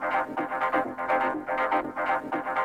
Thank you.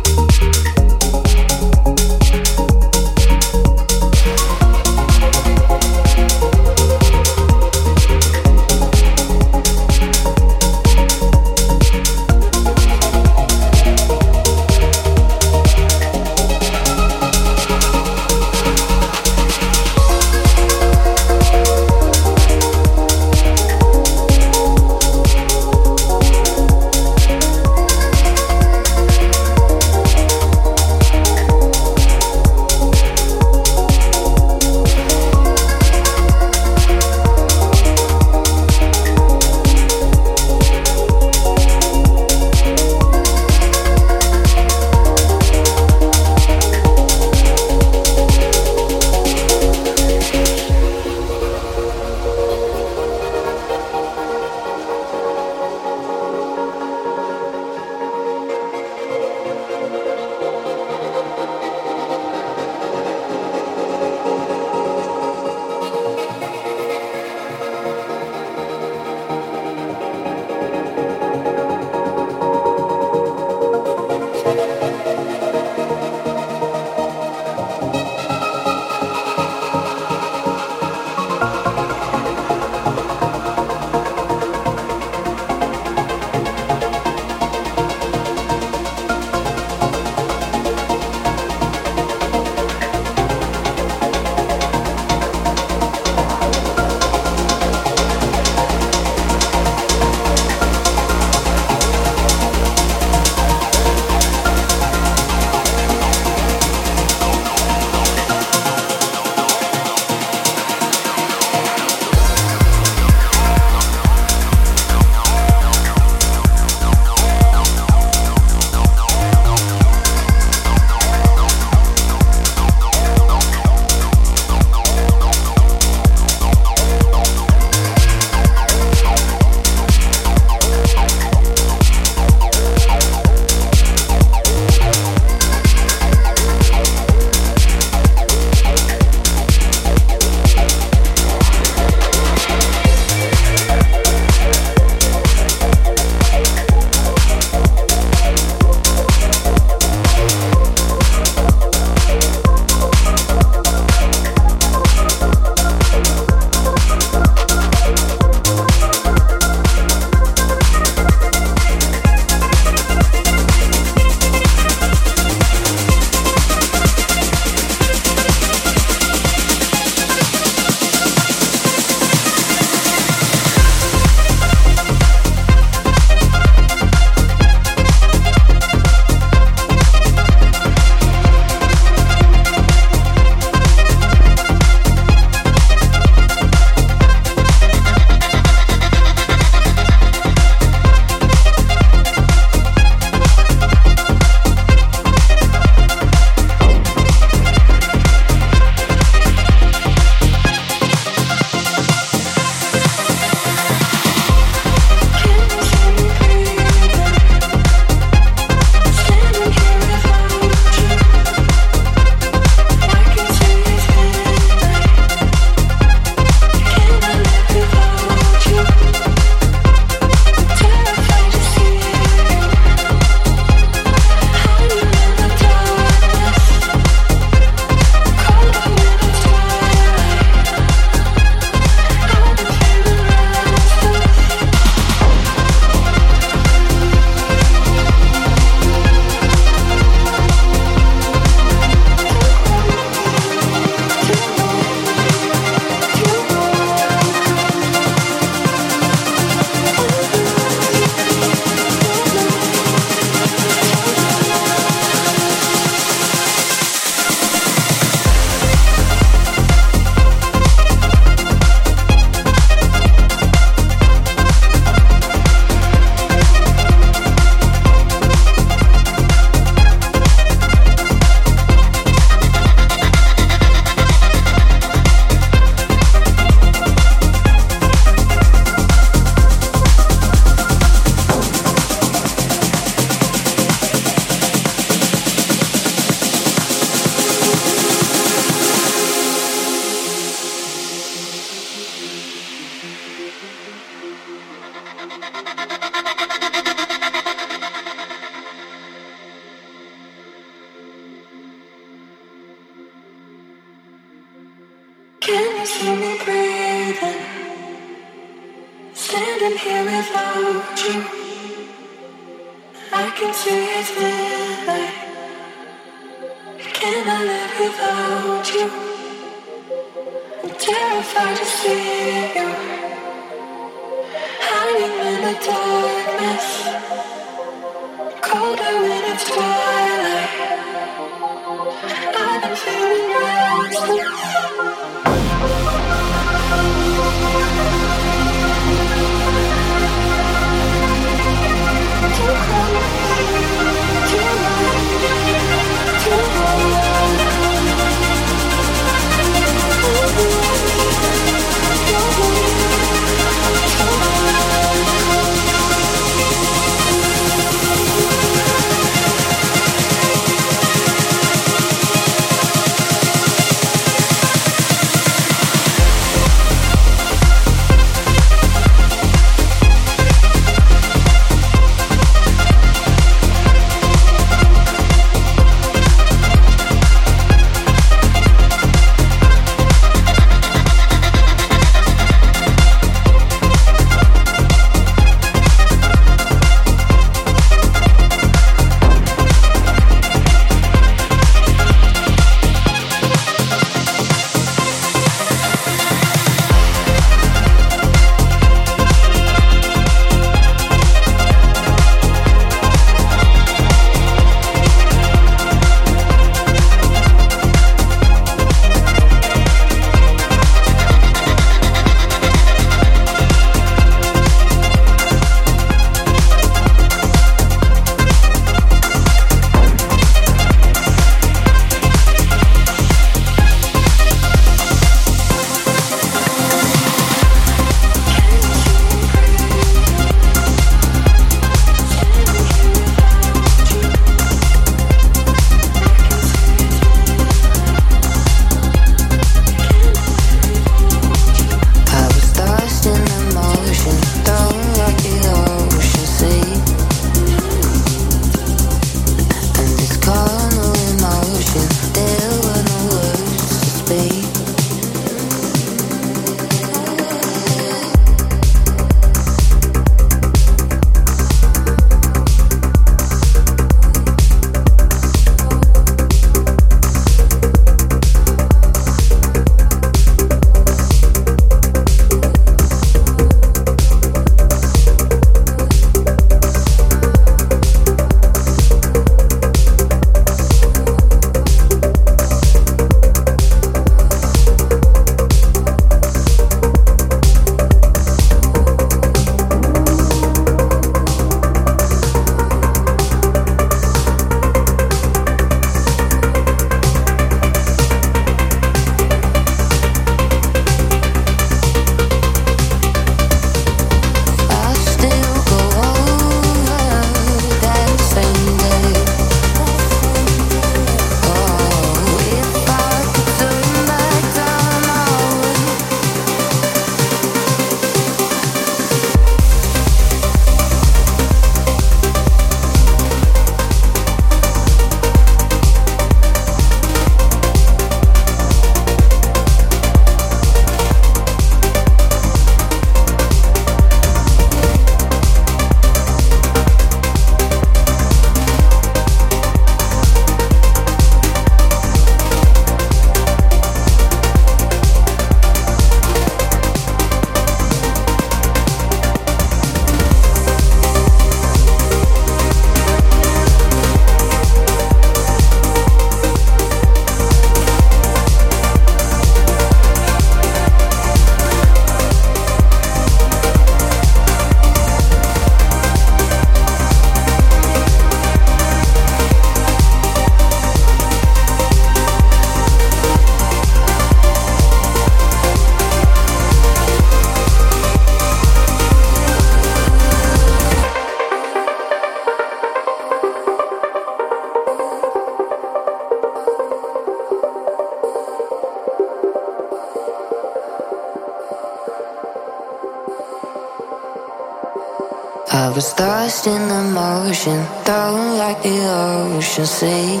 Motion, thrown like the ocean sea.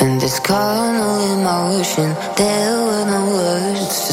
And this carnal emotion, there were no words